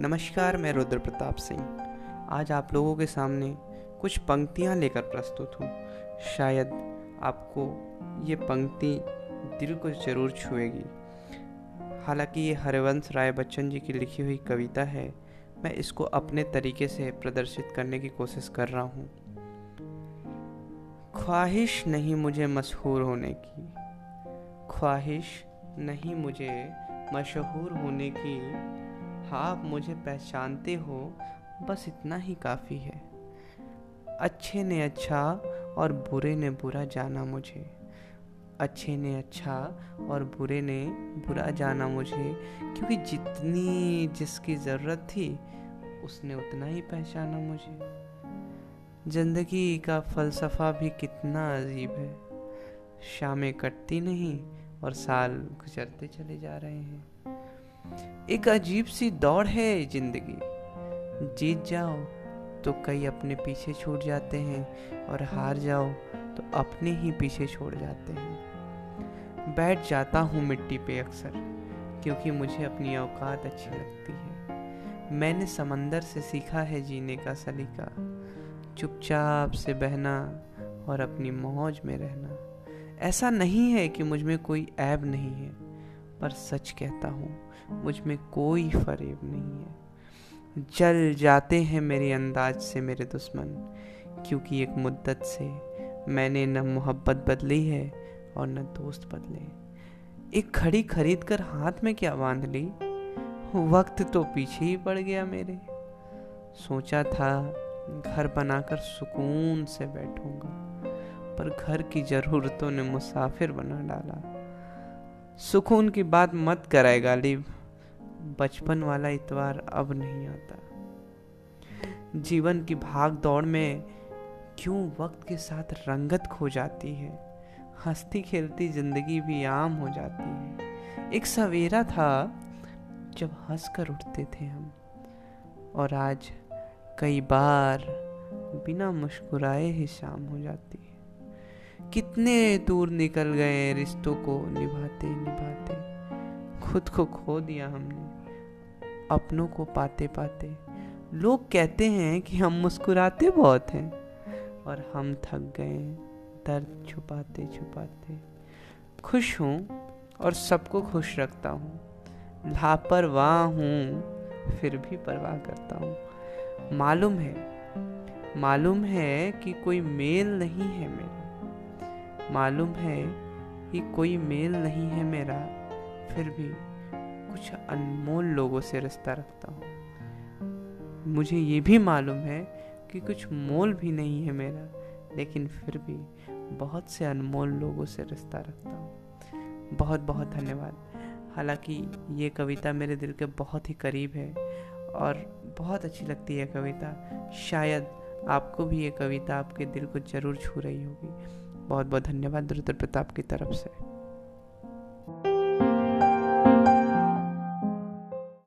नमस्कार, मैं रुद्र प्रताप सिंह। आज आप लोगों के सामने कुछ पंक्तियाँ लेकर प्रस्तुत हूँ। शायद आपको ये पंक्ति दिल को ज़रूर छुएगी। हालाँकि ये हरिवंश राय बच्चन जी की लिखी हुई कविता है, मैं इसको अपने तरीके से प्रदर्शित करने की कोशिश कर रहा हूँ। ख्वाहिश नहीं मुझे मशहूर होने की। ख्वाहिश नहीं मुझे मशहूर होने की। आप मुझे पहचानते हो, बस इतना ही काफ़ी है। अच्छे ने अच्छा और बुरे ने बुरा जाना मुझे। अच्छे ने अच्छा और बुरे ने बुरा जाना मुझे, क्योंकि जितनी जिसकी ज़रूरत थी, उसने उतना ही पहचाना मुझे। ज़िंदगी का फ़लसफ़ा भी कितना अजीब है। शामें कटती नहीं और साल गुजरते चले जा रहे हैं। एक अजीब सी दौड़ है ज़िंदगी। जीत जाओ तो कई अपने पीछे छूट जाते हैं और हार जाओ तो अपने ही पीछे छोड़ जाते हैं। बैठ जाता हूँ मिट्टी पे अक्सर, क्योंकि मुझे अपनी औकात अच्छी लगती है। मैंने समंदर से सीखा है जीने का सलीका, चुपचाप से बहना और अपनी मौज में रहना। ऐसा नहीं है कि मुझमें कोई ऐब नहीं है। पर सच कहता हूँ, मुझमें कोई फरेब नहीं है। जल जाते हैं मेरे अंदाज से मेरे दुश्मन, क्योंकि एक मुद्दत से मैंने न मोहब्बत बदली है और न दोस्त बदले। एक घड़ी खरीद कर हाथ में क्या बाँध ली? वक्त तो पीछे ही पड़ गया मेरे। सोचा था घर बनाकर सुकून से बैठूँगा, पर घर की ज़रूरतों ने मुसाफिर बना डाला। सुकून की बात मत कराए गालिब। बचपन वाला इतवार अब नहीं आता। जीवन की भाग दौड़ में क्यों वक्त के साथ रंगत खो जाती है? हंसती खेलती ज़िंदगी भी आम हो जाती है। एक सवेरा था जब हंस कर उठते थे हम, और आज कई बार बिना मुस्कुराए ही शाम हो जाती है। कितने दूर निकल गए रिश्तों को निभाते निभाते। खुद को खो दिया हमने, अपनों को पाते पाते। लोग कहते हैं कि हम मुस्कुराते बहुत हैं और हम थक गए दर्द छुपाते छुपाते। खुश हूँ और सबको खुश रखता हूँ। लापरवाह हूँ, फिर भी परवाह करता हूँ। मालूम है मालूम है कि कोई मेल नहीं है मेरा मालूम है कि कोई मेल नहीं है मेरा, फिर भी कुछ अनमोल लोगों से रिश्ता रखता हूँ। मुझे ये भी मालूम है कि कुछ मोल भी नहीं है मेरा, लेकिन फिर भी बहुत से अनमोल लोगों से रिश्ता रखता हूँ। बहुत बहुत धन्यवाद। हालाँकि ये कविता मेरे दिल के बहुत ही करीब है और बहुत अच्छी लगती है कविता। शायद आपको भी ये कविता आपके दिल को ज़रूर छू रही होगी। बहुत बहुत धन्यवाद रुद्र प्रताप की तरफ़ से।